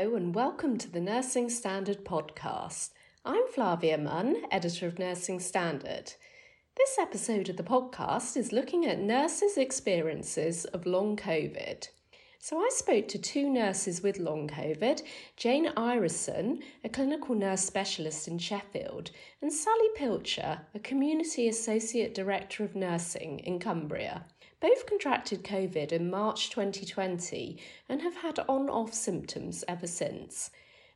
Hello, and welcome to the Nursing Standard podcast. I'm Flavia Munn, editor of Nursing Standard. This episode of the podcast is looking at nurses' experiences of long COVID. So I spoke to two nurses with long COVID Jane Irison, a clinical nurse specialist in Sheffield, and Sally Pilcher, a community associate director of nursing in Cumbria. Both contracted COVID in March 2020 and have had on off symptoms ever since.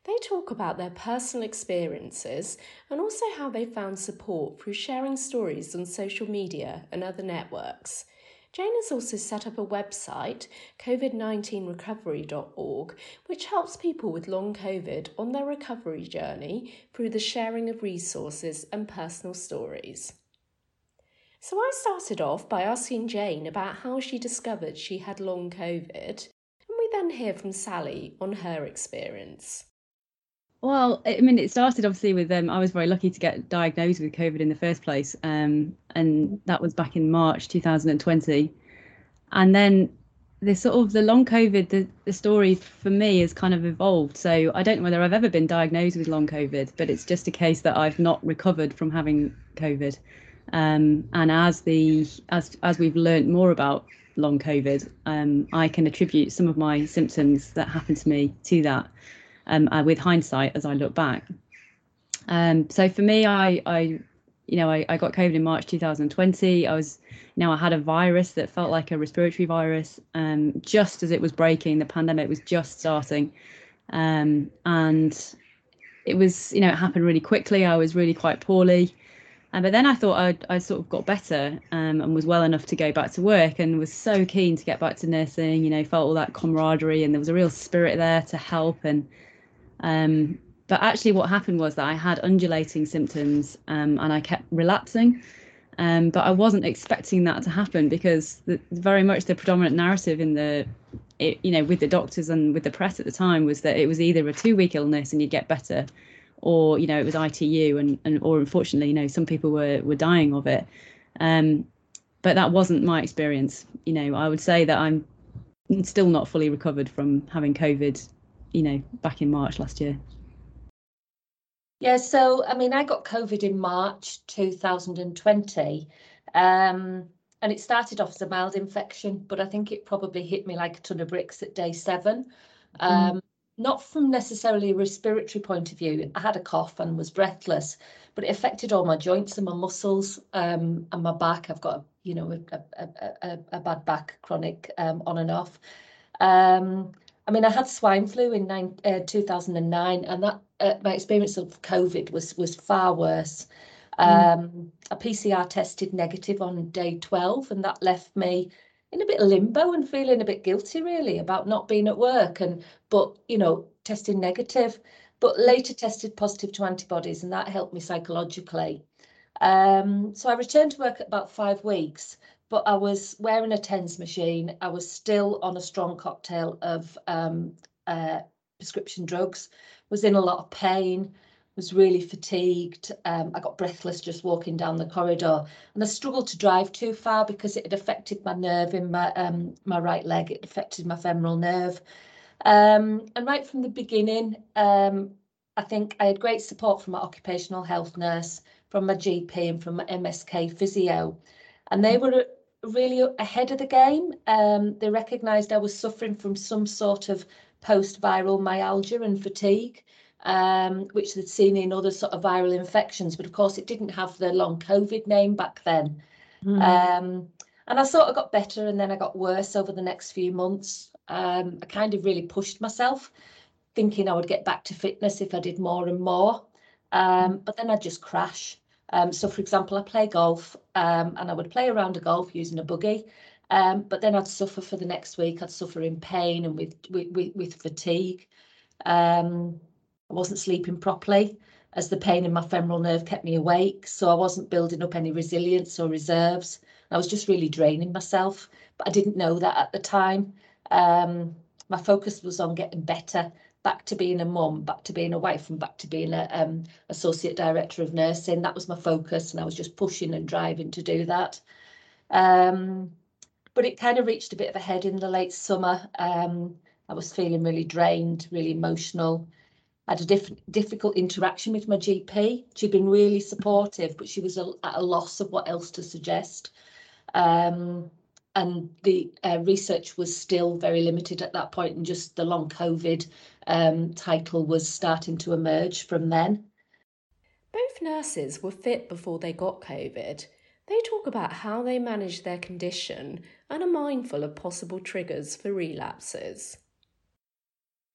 They talk about their personal experiences and also how they found support through sharing stories on social media and other networks. Jane has also set up a website, covid19recovery.org, which helps people with long COVID on their recovery journey through the sharing of resources and personal stories. So I started off by asking Jane about how she discovered she had long COVID, and we then hear from Sally on her experience. Well, I mean, it started obviously with um, I was very lucky to get diagnosed with COVID in the first place, um, and that was back in March 2020. And then the sort of the long COVID, the, the story for me has kind of evolved. So I don't know whether I've ever been diagnosed with long COVID, but it's just a case that I've not recovered from having COVID. Um, and as the as as we've learned more about long COVID, um, I can attribute some of my symptoms that happened to me to that um, uh, with hindsight as I look back. Um, so for me, I, I you know, I, I got COVID in March 2020. I was, you know, I had a virus that felt like a respiratory virus. Um, just as it was breaking, the pandemic was just starting, um, and it was, you know, it happened really quickly. I was really quite poorly. Um, but then I thought I'd, I sort of got better um, and was well enough to go back to work and was so keen to get back to nursing, you know, felt all that camaraderie and there was a real spirit there to help and um, but actually, what happened was that I had undulating symptoms um, and I kept relapsing. Um, but I wasn't expecting that to happen because the, very much the predominant narrative in the, it, you know, with the doctors and with the press at the time was that it was either a two-week illness and you'd get better, or you know it was ITU and, and or unfortunately, you know, some people were were dying of it. Um, but that wasn't my experience. You know, I would say that I'm still not fully recovered from having COVID you know, back in March last year? Yeah, so I mean, I got COVID in March 2020. Um, and it started off as a mild infection, but I think it probably hit me like a ton of bricks at day seven. Mm. Um, mm. Not from necessarily a respiratory point of view. I had a cough and was breathless, but it affected all my joints and my muscles um, and my back. I've got, you know, a, a, a, a bad back, chronic um, on and off. Um, I mean, I had swine flu in nine, uh, 2009, and that uh, my experience of COVID was was far worse. Mm. Um, a PCR tested negative on day 12, and that left me in a bit of limbo and feeling a bit guilty, really, about not being at work. And but you know, testing negative, but later tested positive to antibodies, and that helped me psychologically. Um, so I returned to work at about five weeks, but I was wearing a TENS machine. I was still on a strong cocktail of um, uh, prescription drugs, was in a lot of pain, was really fatigued. Um, I got breathless just walking down the corridor, and I struggled to drive too far because it had affected my nerve in my um, my right leg. It affected my femoral nerve, um, and right from the beginning, um, I think I had great support from my occupational health nurse, from my GP, and from my MSK physio and they were really ahead of the game. Um, they recognised I was suffering from some sort of post-viral myalgia and fatigue, um, which they'd seen in other sort of viral infections, but of course it didn't have the long COVID name back then. Mm. Um, and I sort of got better, and then I got worse over the next few months. Um, I kind of really pushed myself, thinking I would get back to fitness if I did more and more. Um, but then I'd just crash. Um, so, for example, I play golf um, and I would play around a golf using a buggy, um, but then I'd suffer for the next week. I'd suffer in pain and with with, with fatigue. Um, I wasn't sleeping properly as the pain in my femoral nerve kept me awake. So I wasn't building up any resilience or reserves. I was just really draining myself, but I didn't know that at the time. Um, my focus was on getting better back to being a mum, back to being a wife, and back to being a um, associate director of nursing. That was my focus, and I was just pushing and driving to do that. Um, but it kind of reached a bit of a head in the late summer. Um, I was feeling really drained, really emotional. I had a diff difficult interaction with my GP. She'd been really supportive, but she was a, at a loss of what else to suggest. Um, and the uh, research was still very limited at that point, and just the long COVID um, title was starting to emerge from then. Both nurses were fit before they got COVID. They talk about how they manage their condition and are mindful of possible triggers for relapses.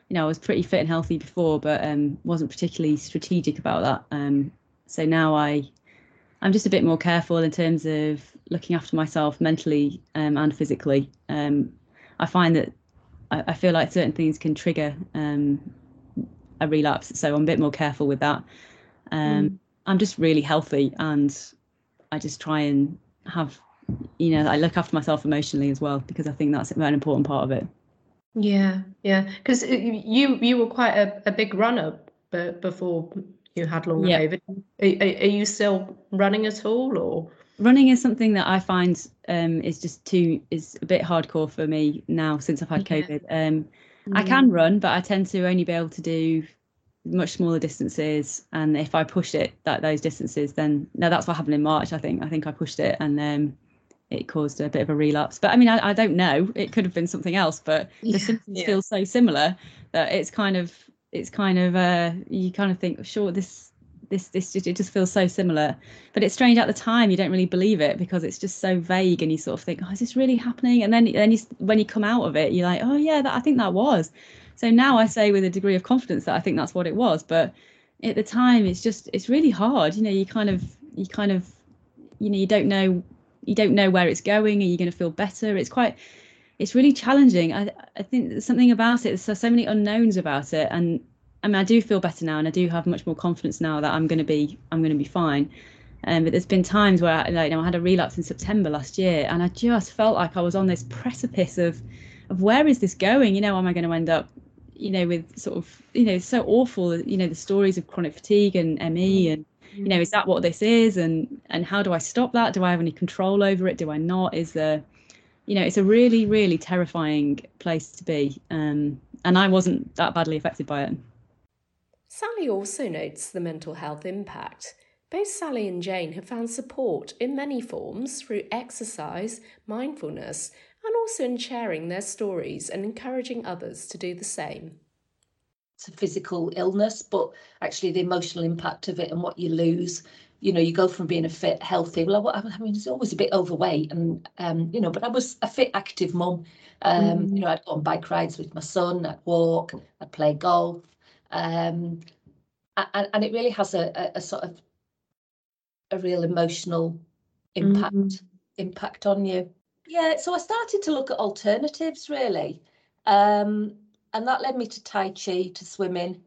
You know, I was pretty fit and healthy before, but um, wasn't particularly strategic about that. Um, so now I, I'm just a bit more careful in terms of looking after myself mentally um, and physically. Um, I find that I, I, feel like certain things can trigger um, a relapse, so I'm a bit more careful with that. Um, mm. I'm just really healthy, and I just try and have, you know, I look after myself emotionally as well because I think that's an important part of it. Yeah, yeah, because you you were quite a, a big runner before you had long yeah. COVID. Are, are, you still running at all, or? running is something that I find um, is just too is a bit hardcore for me now since I've had COVID. Um, I can run, but I tend to only be able to do much smaller distances. And if I push it that those distances, then no, that's what happened in March. I think I think I pushed it and um, it caused a bit of a relapse. But I mean, I, I don't know. It could have been something else. But the symptoms yeah. feel so similar that it's kind of it's kind of uh, you kind of think, sure, this this this it just feels so similar but it's strange at the time you don't really believe it because it's just so vague and you sort of think oh is this really happening and then then you when you come out of it you're like oh yeah that, i think that was so now i say with a degree of confidence that i think that's what it was but at the time it's just it's really hard you know you kind of you kind of you know you don't know you don't know where it's going are you going to feel better it's quite it's really challenging i i think there's something about it there's so, many unknowns about it and I mean, I do feel better now, and I do have much more confidence now that I'm going to be I'm going to be fine. Um, but there's been times where I, like, you know, I had a relapse in September last year, and I just felt like I was on this precipice of of where is this going? You know, am I going to end up, you know, with sort of you know so awful, you know, the stories of chronic fatigue and ME, and you know, is that what this is? And and how do I stop that? Do I have any control over it? Do I not? Is there, you know, it's a really really terrifying place to be. Um, and I wasn't that badly affected by it. Sally also notes the mental health impact. Both Sally and Jane have found support in many forms through exercise, mindfulness, and also in sharing their stories and encouraging others to do the same. A physical illness, but actually the emotional impact of it and what you lose. You know, you go from being a fit, healthy. Well, I, I mean, it's always a bit overweight, and um, you know, but I was a fit, active mum. Um, mm. You know, I'd go on bike rides with my son. I'd walk. I'd play golf. Um, and, and it really has a, a, a, sort of a real emotional impact mm. impact on you. Yeah, so I started to look at alternatives really. Um, and that led me to Tai Chi, to swimming.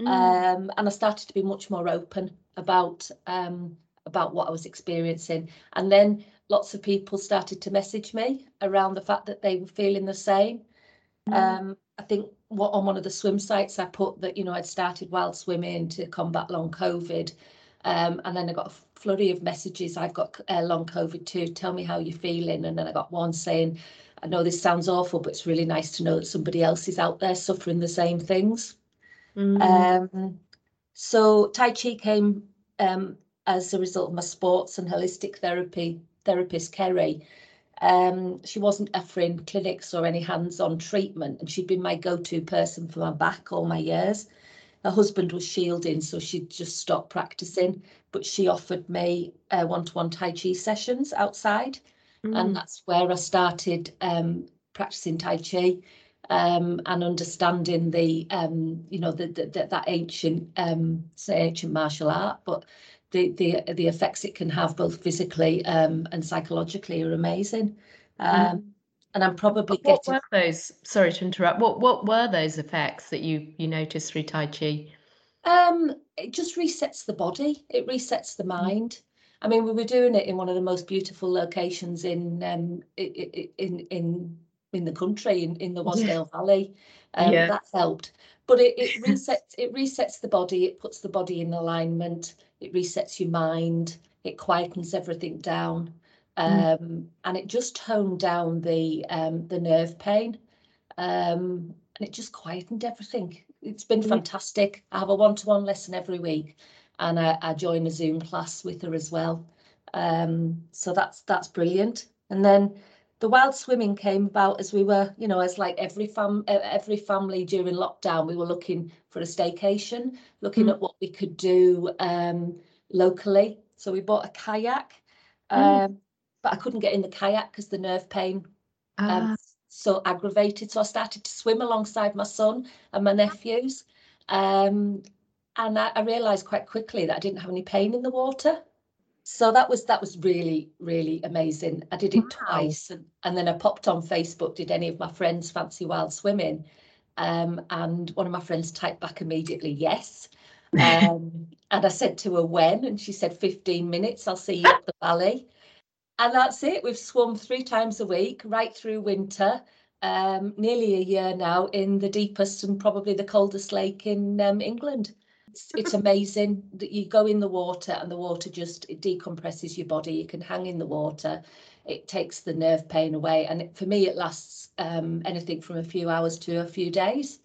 Mm. Um, and I started to be much more open about um, about what I was experiencing. And then lots of people started to message me around the fact that they were feeling the same. Mm. Um, I think what on one of the swim sites I put that you know I'd started wild swimming to combat long COVID, um, and then I got a flurry of messages. I've got uh, long COVID too. Tell me how you're feeling, and then I got one saying, "I know this sounds awful, but it's really nice to know that somebody else is out there suffering the same things." Mm. Um, so Tai Chi came um, as a result of my sports and holistic therapy therapist Kerry um, she wasn't offering clinics or any hands-on treatment, and she'd been my go-to person for my back all my years. Her husband was shielding, so she'd just stopped practicing. But she offered me uh, one-to-one Tai Chi sessions outside, mm. and that's where I started um, practicing Tai Chi um, and understanding the, um, you know, the, the, the, that ancient, um, say ancient martial art, but the the the effects it can have both physically um, and psychologically are amazing. Um, mm. And I'm probably what getting. were those? Sorry to interrupt. What what were those effects that you you noticed through Tai Chi? Um, it just resets the body. It resets the mm. mind. I mean, we were doing it in one of the most beautiful locations in um, in in in the country, in, in the Wasdale yeah. Valley. Um, yeah. That helped. But it, it resets it resets the body. It puts the body in alignment it resets your mind, it quietens everything down, mm. um, mm. and it just toned down the um, the nerve pain. Um, and it just quietened everything. It's been fantastic. I have a one-to-one lesson every week, and I, I join a Zoom class with her as well. Um, so that's that's brilliant. And then the wild swimming came about as we were, you know, as like every fam every family during lockdown, we were looking for a staycation, looking mm. at what we could do um, locally. So we bought a kayak, mm. um, but I couldn't get in the kayak because the nerve pain um, ah. so aggravated. So I started to swim alongside my son and my nephews. Um, and I, I realised quite quickly that I didn't have any pain in the water. So that was that was really really amazing. I did it wow. twice and, and then i popped on facebook did any of my friends fancy wild swimming? Um, and one of my friends typed back immediately yes. Um, and i said to her when? And she said 15 minutes i'll see you at the valley. And that's it. We've swum three times a week right through winter um, nearly a year now in the deepest and probably the coldest lake in um, england it's, it's amazing that you go in the water and the water just it decompresses your body. You can hang in the water. It takes the nerve pain away. And it, for me, it lasts um, anything from a few hours to a few days.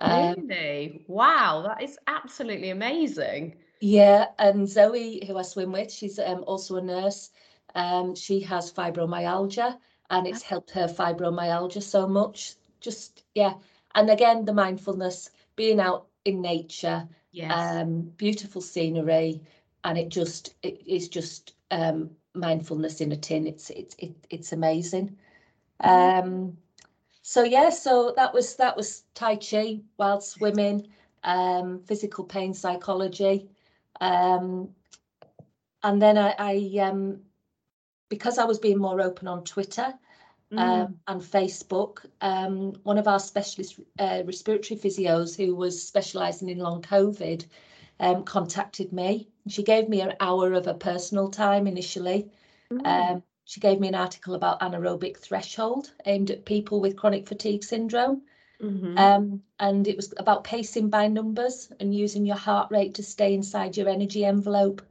Um, really? Wow, that is absolutely amazing. Yeah, and Zoe, who I swim with, she's um, also a nurse. Um, she has fibromyalgia, and it's helped her fibromyalgia so much. Just yeah, and again, the mindfulness, being out in nature, Yes. Um, beautiful scenery, and it just it is just um, mindfulness in a tin. It's it's it, it's amazing. Mm-hmm. Um, so yeah, so that was that was Tai Chi, wild swimming, um, physical pain psychology, um, and then I, I um, because I was being more open on Twitter. Um, and Facebook. Um, one of our specialist uh, respiratory physios who was specialising in long COVID um, contacted me. She gave me an hour of her personal time initially. Mm. Um, she gave me an article about anaerobic threshold aimed at people with chronic fatigue syndrome. Mm-hmm. Um, and it was about pacing by numbers and using your heart rate to stay inside your energy envelope.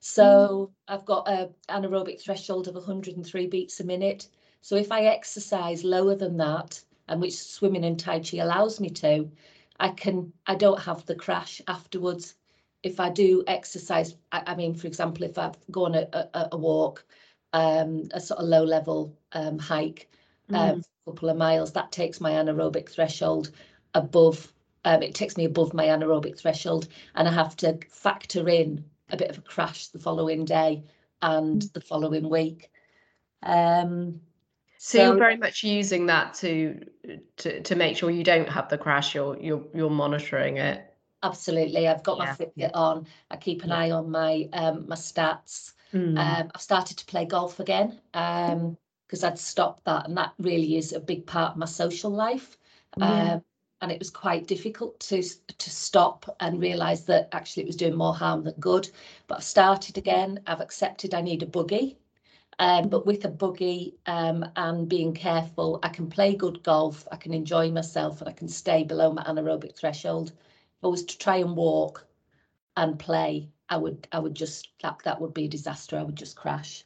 So mm. I've got a anaerobic threshold of 103 beats a minute. So if I exercise lower than that, and which swimming and Tai Chi allows me to, I can I don't have the crash afterwards. If I do exercise, I, I mean, for example, if I go on a, a, a walk, um, a sort of low level um, hike, um, mm. a couple of miles, that takes my anaerobic threshold above. Um, it takes me above my anaerobic threshold, and I have to factor in a bit of a crash the following day and mm. the following week. Um, so, so you're very much using that to to to make sure you don't have the crash. You're you're you're monitoring it. Absolutely, I've got my yeah. Fitbit on. I keep an yeah. eye on my um, my stats. Mm. Um, I've started to play golf again because um, I'd stopped that, and that really is a big part of my social life. Yeah. Um, and it was quite difficult to to stop and realise that actually it was doing more harm than good. But I've started again. I've accepted I need a buggy um, but with a buggy um, and being careful, I can play good golf, I can enjoy myself, and I can stay below my anaerobic threshold. If I was to try and walk and play, I would, I would just that that would be a disaster. I would just crash.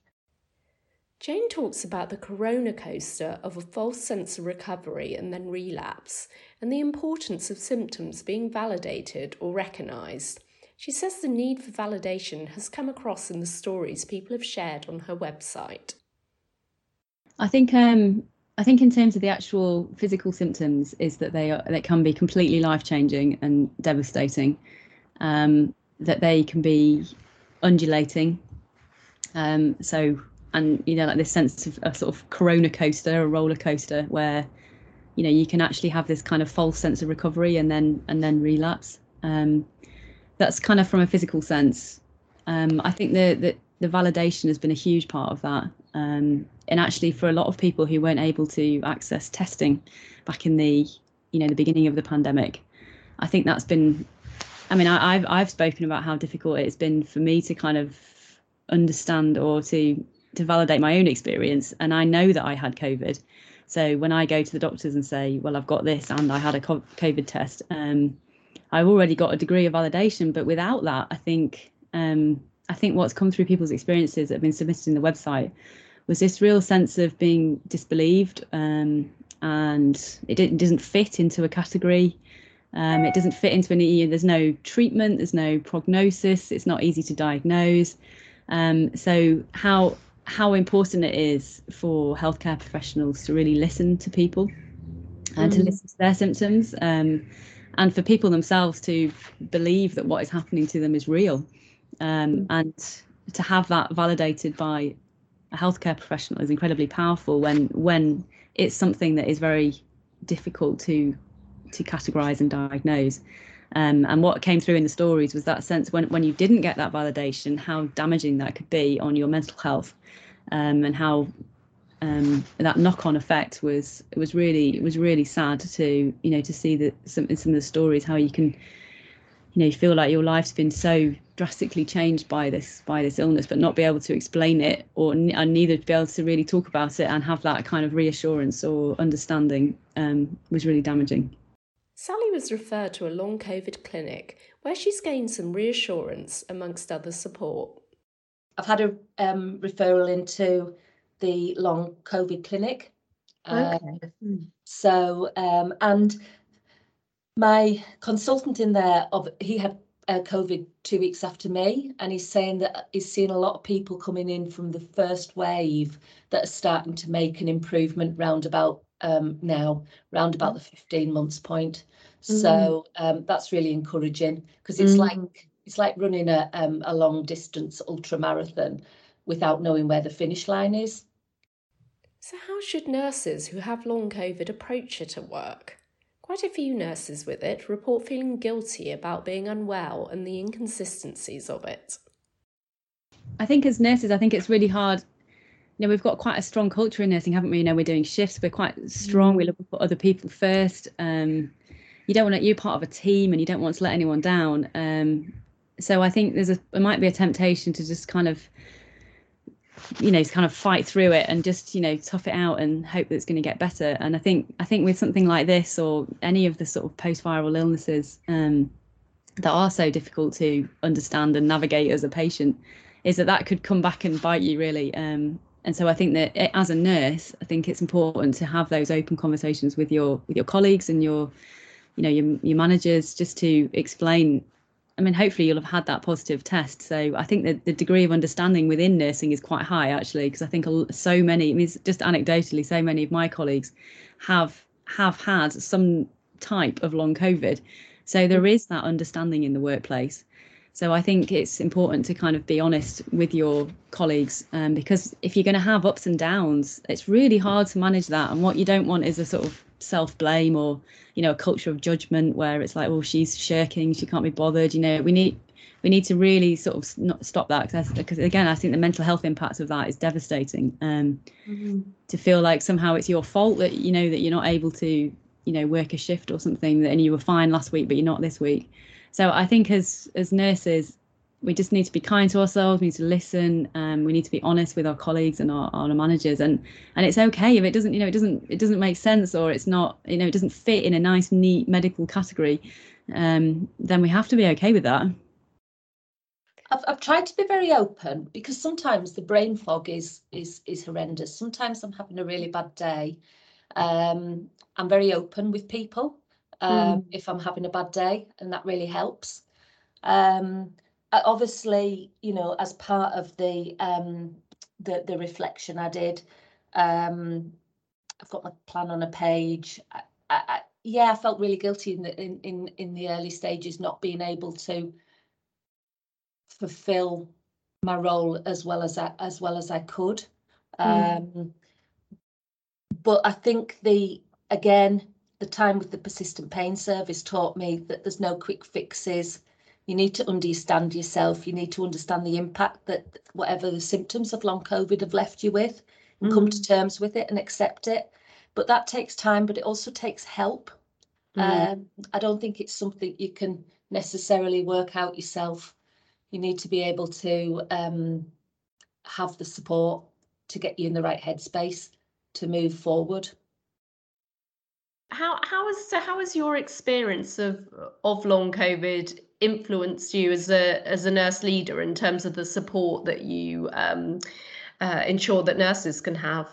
Jane talks about the corona coaster of a false sense of recovery and then relapse, and the importance of symptoms being validated or recognised. She says the need for validation has come across in the stories people have shared on her website. I think um, I think in terms of the actual physical symptoms is that they are they can be completely life changing and devastating. Um, that they can be undulating. Um, so and you know like this sense of a sort of corona coaster, a roller coaster where you know you can actually have this kind of false sense of recovery and then and then relapse. Um, that's kind of from a physical sense. Um, I think the, the, the validation has been a huge part of that. Um, and actually, for a lot of people who weren't able to access testing back in the you know the beginning of the pandemic, I think that's been. I mean, I, I've I've spoken about how difficult it's been for me to kind of understand or to to validate my own experience, and I know that I had COVID. So when I go to the doctors and say, "Well, I've got this and I had a COVID test," um, I've already got a degree of validation. But without that, I think um, I think what's come through people's experiences that have been submitted in the website was this real sense of being disbelieved um, and it, it doesn't fit into a category. Um, it doesn't fit into any. There's no treatment. There's no prognosis. It's not easy to diagnose. Um, so how how important it is for healthcare professionals to really listen to people and mm. to listen to their symptoms, um, and for people themselves to believe that what is happening to them is real, um, mm. and to have that validated by a healthcare professional is incredibly powerful when when it's something that is very difficult to to categorize and diagnose. Um, and what came through in the stories was that sense when, when you didn't get that validation, how damaging that could be on your mental health, um, and how um, that knock-on effect was it was really it was really sad to you know to see that some some of the stories how you can you know you feel like your life's been so drastically changed by this by this illness but not be able to explain it or and neither be able to really talk about it and have that kind of reassurance or understanding um, was really damaging Sally was referred to a long COVID clinic where she's gained some reassurance amongst other support. I've had a um, referral into the long COVID clinic. Okay. Um, so, um, and my consultant in there, of he had uh, COVID two weeks after me, and he's saying that he's seen a lot of people coming in from the first wave that are starting to make an improvement round about um, now, round about the 15 months point. Mm. So um, that's really encouraging because it's mm. like it's like running a um, a long distance ultra marathon without knowing where the finish line is. So how should nurses who have long COVID approach it at work? Quite a few nurses with it report feeling guilty about being unwell and the inconsistencies of it. I think as nurses, I think it's really hard you know, we've got quite a strong culture in nursing, haven't we? You know, we're doing shifts, we're quite strong, we mm. look for other people first. Um, you don't want to, you're part of a team and you don't want to let anyone down. Um, so I think there's a, there might be a temptation to just kind of, you know, kind of fight through it and just, you know, tough it out and hope that it's going to get better. And I think, I think with something like this or any of the sort of post-viral illnesses um, that are so difficult to understand and navigate as a patient, is that that could come back and bite you really. Um, and so I think that as a nurse, I think it's important to have those open conversations with your with your colleagues and your you know your, your managers just to explain I mean, hopefully you'll have had that positive test. So I think that the degree of understanding within nursing is quite high, actually, because I think so many, I mean, just anecdotally, so many of my colleagues have have had some type of long COVID. So there is that understanding in the workplace. So I think it's important to kind of be honest with your colleagues um, because if you're going to have ups and downs, it's really hard to manage that. And what you don't want is a sort of self blame or you know a culture of judgment where it's like, oh, she's shirking, she can't be bothered. You know, we need we need to really sort of not stop that because again, I think the mental health impacts of that is devastating. Um, mm-hmm. To feel like somehow it's your fault that you know that you're not able to you know work a shift or something and you were fine last week but you're not this week so I think as as nurses, we just need to be kind to ourselves. We need to listen. Um, we need to be honest with our colleagues and our, our managers. And and it's okay if it doesn't, you know, it doesn't it doesn't make sense or it's not, you know, it doesn't fit in a nice, neat medical category. Um, then we have to be okay with that. I've, I've tried to be very open because sometimes the brain fog is is is horrendous. Sometimes I'm having a really bad day. Um, I'm very open with people um, mm. if I'm having a bad day, and that really helps. Um, obviously, you know, as part of the um, the, the reflection I did, um, I've got my plan on a page. I, I, yeah, I felt really guilty in the in, in in the early stages, not being able to fulfill my role as well as I, as well as I could. Mm. Um, but I think the again the time with the persistent pain service taught me that there's no quick fixes. You need to understand yourself. You need to understand the impact that whatever the symptoms of long COVID have left you with, and mm. come to mm. terms with it and accept it. But that takes time, but it also takes help. Mm. Um, I don't think it's something you can necessarily work out yourself. You need to be able to um, have the support to get you in the right headspace to move forward how how is so how has your experience of of long covid influenced you as a as a nurse leader in terms of the support that you um, uh, ensure that nurses can have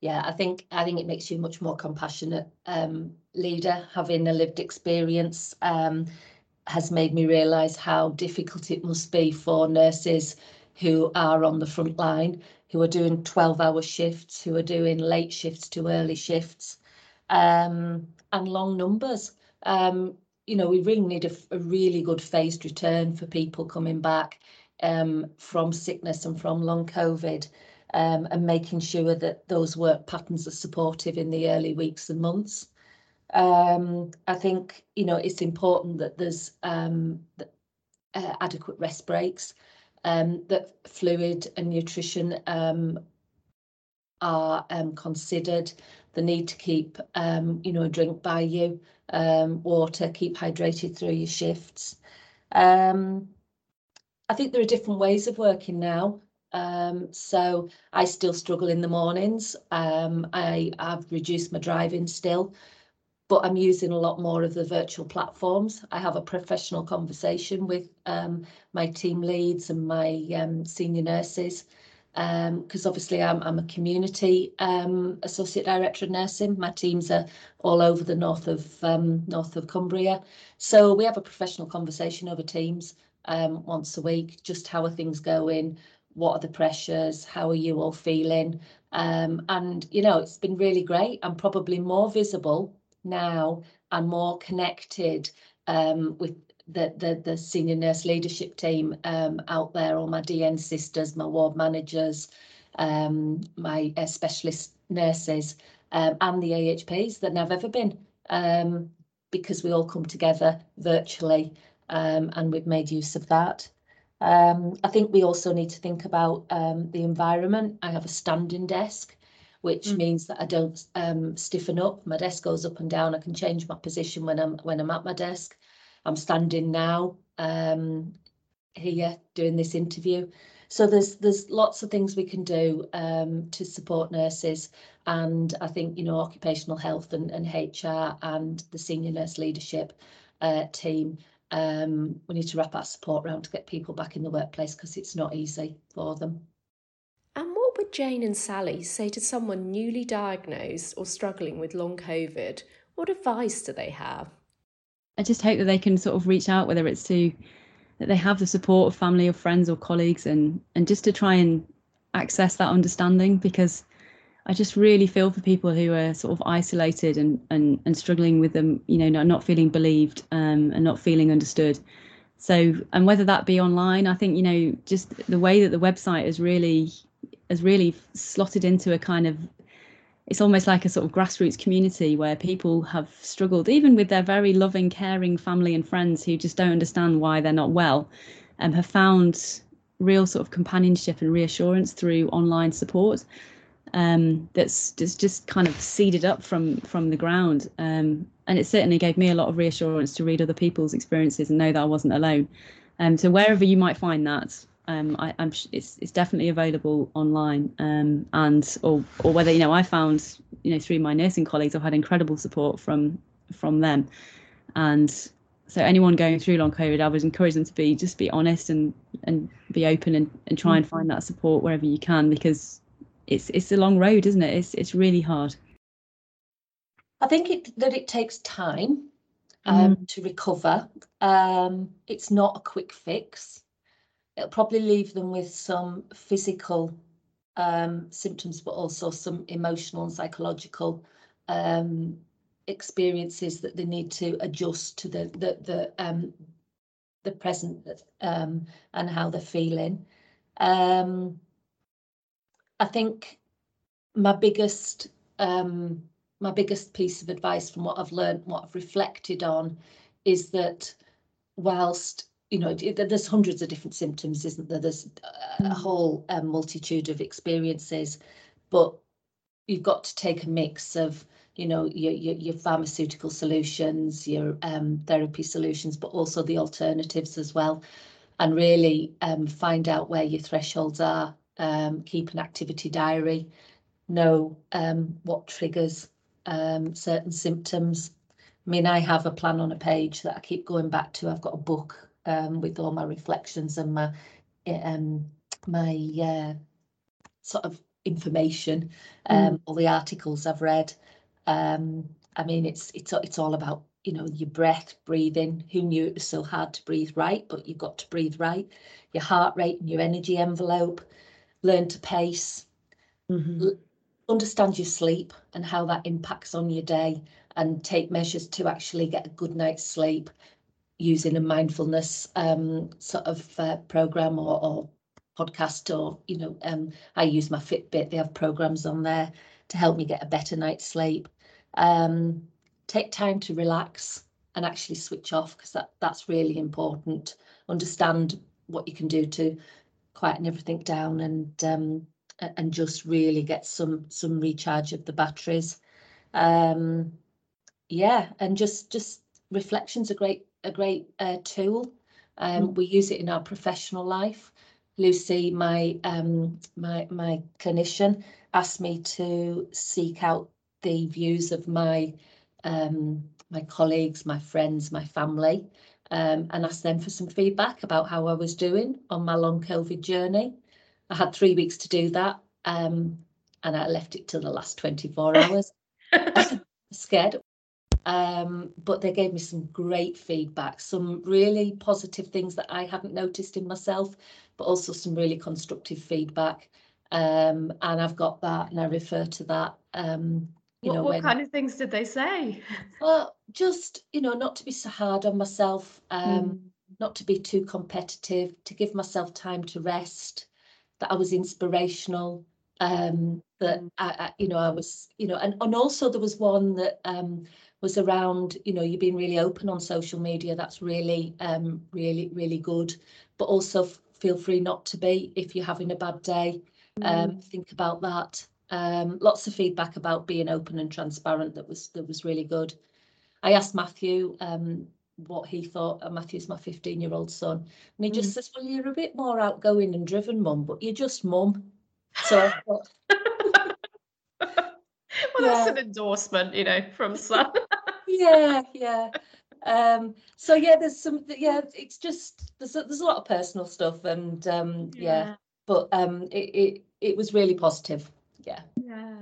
yeah, I think I think it makes you a much more compassionate um, leader. Having a lived experience um, has made me realise how difficult it must be for nurses who are on the front line, who are doing 12-hour shifts, who are doing late shifts to early shifts, um, and long numbers. Um, you know, we really need a, a, really good phased return for people coming back um, from sickness and from long COVID um, and making sure that those work patterns are supportive in the early weeks and months. Um, I think you know it's important that there's um, uh, adequate rest breaks, um, that fluid and nutrition um, are um, considered. The need to keep um, you know a drink by you, water, keep hydrated through your shifts. I think there are different ways of working now. Um, so I still struggle in the mornings. Um, I have reduced my driving still, but I'm using a lot more of the virtual platforms. I have a professional conversation with um, my team leads and my um, senior nurses because um, obviously I'm, I'm a community um, associate director of nursing. My teams are all over the north of north of Cumbria, so we have a professional conversation over Teams once a week. Just how are things going? what are the pressures how are you all feeling um, and you know it's been really great i'm probably more visible now and more connected um, with the, the the senior nurse leadership team um, out there all my dn sisters my ward managers um, my uh, specialist nurses um, and the ahps than i've ever been um, because we all come together virtually and we've made use of that um, I think we also need to think about um, the environment. I have a standing desk, which mm. means that I don't um, stiffen up. My desk goes up and down. I can change my position when I'm when I'm at my desk. I'm standing now um, here doing this interview. So there's there's lots of things we can do um, to support nurses, and I think you know occupational health and, and HR and the senior nurse leadership uh, team um, we need to wrap our support around to get people back in the workplace because it's not easy for them. And what would Jane and Sally say to someone newly diagnosed or struggling with long COVID? What advice do they have? I just hope that they can sort of reach out, whether it's to that they have the support of family or friends or colleagues, and and just to try and access that understanding because I just really feel for people who are sort of isolated and and, and struggling with them, you know, not, not feeling believed um, and not feeling understood. So, and whether that be online, I think you know, just the way that the website is really has really slotted into a kind of it's almost like a sort of grassroots community where people have struggled, even with their very loving, caring family and friends who just don't understand why they're not well, and have found real sort of companionship and reassurance through online support um, that's just, just kind of seeded up from from the ground. Um, and it certainly gave me a lot of reassurance to read other people's experiences and know that I wasn't alone. Um, so wherever you might find that, um, I, am it's it's definitely available online. Um, and or or whether you know I found you know through my nursing colleagues, I've had incredible support from from them. And so anyone going through long COVID, I would encourage them to be just be honest and and be open and, and try and mm. find that support wherever you can because it's it's a long road, isn't it? It's it's really hard. I think it, that it takes time um, mm. to recover. Um, it's not a quick fix. It'll probably leave them with some physical um, symptoms, but also some emotional and psychological um, experiences that they need to adjust to the the the um, the present um, and how they're feeling. Um, I think my biggest um, my biggest piece of advice from what I've learned, what I've reflected on, is that whilst you know there's hundreds of different symptoms, isn't there? There's a mm. whole um, multitude of experiences, but you've got to take a mix of you know your your, your pharmaceutical solutions, your um, therapy solutions, but also the alternatives as well, and really um, find out where your thresholds are um, keep an activity diary, know um, what triggers um, certain symptoms. I mean, I have a plan on a page that I keep going back to. I've got a book um, with all my reflections and my um, my uh, sort of information, um, mm. all the articles I've read. Um, I mean, it's it's it's all about you know your breath, breathing. Who knew it was so hard to breathe right? But you've got to breathe right. Your heart rate and your energy envelope. Learn to pace. Mm-hmm. L- understand your sleep and how that impacts on your day, and take measures to actually get a good night's sleep using a mindfulness um, sort of uh, program or, or podcast or you know um, I use my Fitbit they have programs on there to help me get a better night's sleep. Um, take time to relax and actually switch off because that that's really important. Understand what you can do to quieten everything down and um, and just really get some some recharge of the batteries. Um, yeah and just just reflection's a great a great uh, tool um, mm. we use it in our professional life Lucy, my um, my my clinician, asked me to seek out the views of my um, my colleagues, my friends, my family, um, and ask them for some feedback about how I was doing on my long COVID journey. I had three weeks to do that, um, and I left it till the last 24 hours. scared um, but they gave me some great feedback, some really positive things that I hadn't noticed in myself, but also some really constructive feedback. Um, and I've got that, and I refer to that. Um, you what, know, what when, kind of things did they say? Well, just you know, not to be so hard on myself, um, mm. not to be too competitive, to give myself time to rest. That I was inspirational. Um, that I, I, you know, I was, you know, and and also there was one that um, was around, you know, you being really open on social media. That's really, um, really, really good. But also feel free not to be if you're having a bad day. Um, mm. Think about that. Um, lots of feedback about being open and transparent. That was that was really good. I asked Matthew um, what he thought. Uh, Matthew's my 15 year old son, and he mm. just says, "Well, you're a bit more outgoing and driven, mum, but you're just mum." So I thought. well, yeah. that's an endorsement, you know, from son. yeah, yeah. Um, so yeah, there's some. Yeah, it's just there's a, there's a lot of personal stuff, and um, yeah. yeah. But um, it, it it was really positive. Yeah. Yeah.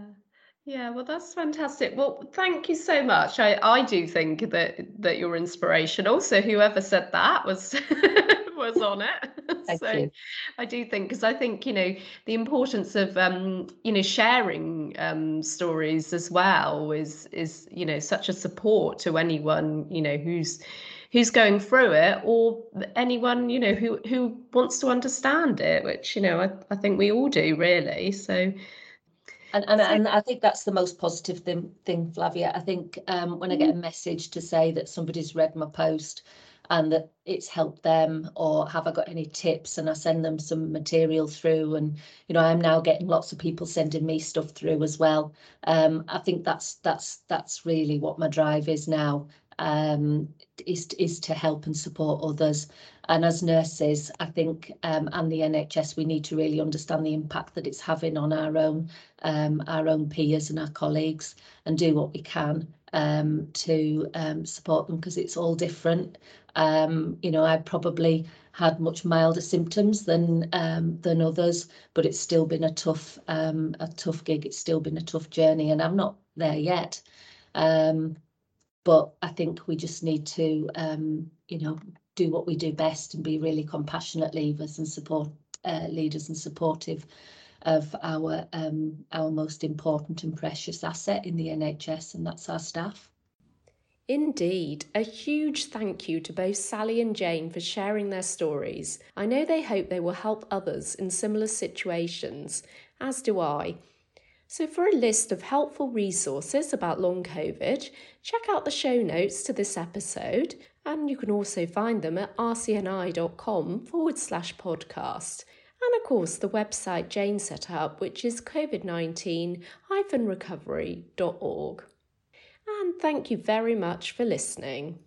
Yeah, well, that's fantastic. Well, thank you so much. I, I do think that that you're inspirational. So whoever said that was was on it. so you. I do think because I think you know the importance of um, you know sharing um, stories as well is is you know such a support to anyone you know who's who's going through it or anyone you know who who wants to understand it which you know I, I think we all do really so and, and, and I think that's the most positive thing, thing Flavia. I think um, when I get a mm-hmm. message to say that somebody's read my post and that it's helped them, or have I got any tips, and I send them some material through, and you know I'm now getting lots of people sending me stuff through as well. Um, I think that's that's that's really what my drive is now. Um, is is to help and support others. And as nurses, I think, um, and the NHS, we need to really understand the impact that it's having on our own, um, our own peers and our colleagues, and do what we can um, to um, support them because it's all different. Um, you know, I probably had much milder symptoms than um, than others, but it's still been a tough um, a tough gig. It's still been a tough journey, and I'm not there yet. Um, but I think we just need to, um, you know, do what we do best and be really compassionate leaders and support uh, leaders and supportive of our um, our most important and precious asset in the NHS, and that's our staff. Indeed, a huge thank you to both Sally and Jane for sharing their stories. I know they hope they will help others in similar situations, as do I. So, for a list of helpful resources about long COVID, check out the show notes to this episode, and you can also find them at rcni.com forward slash podcast. And of course, the website Jane set up, which is covid19 recovery.org. And thank you very much for listening.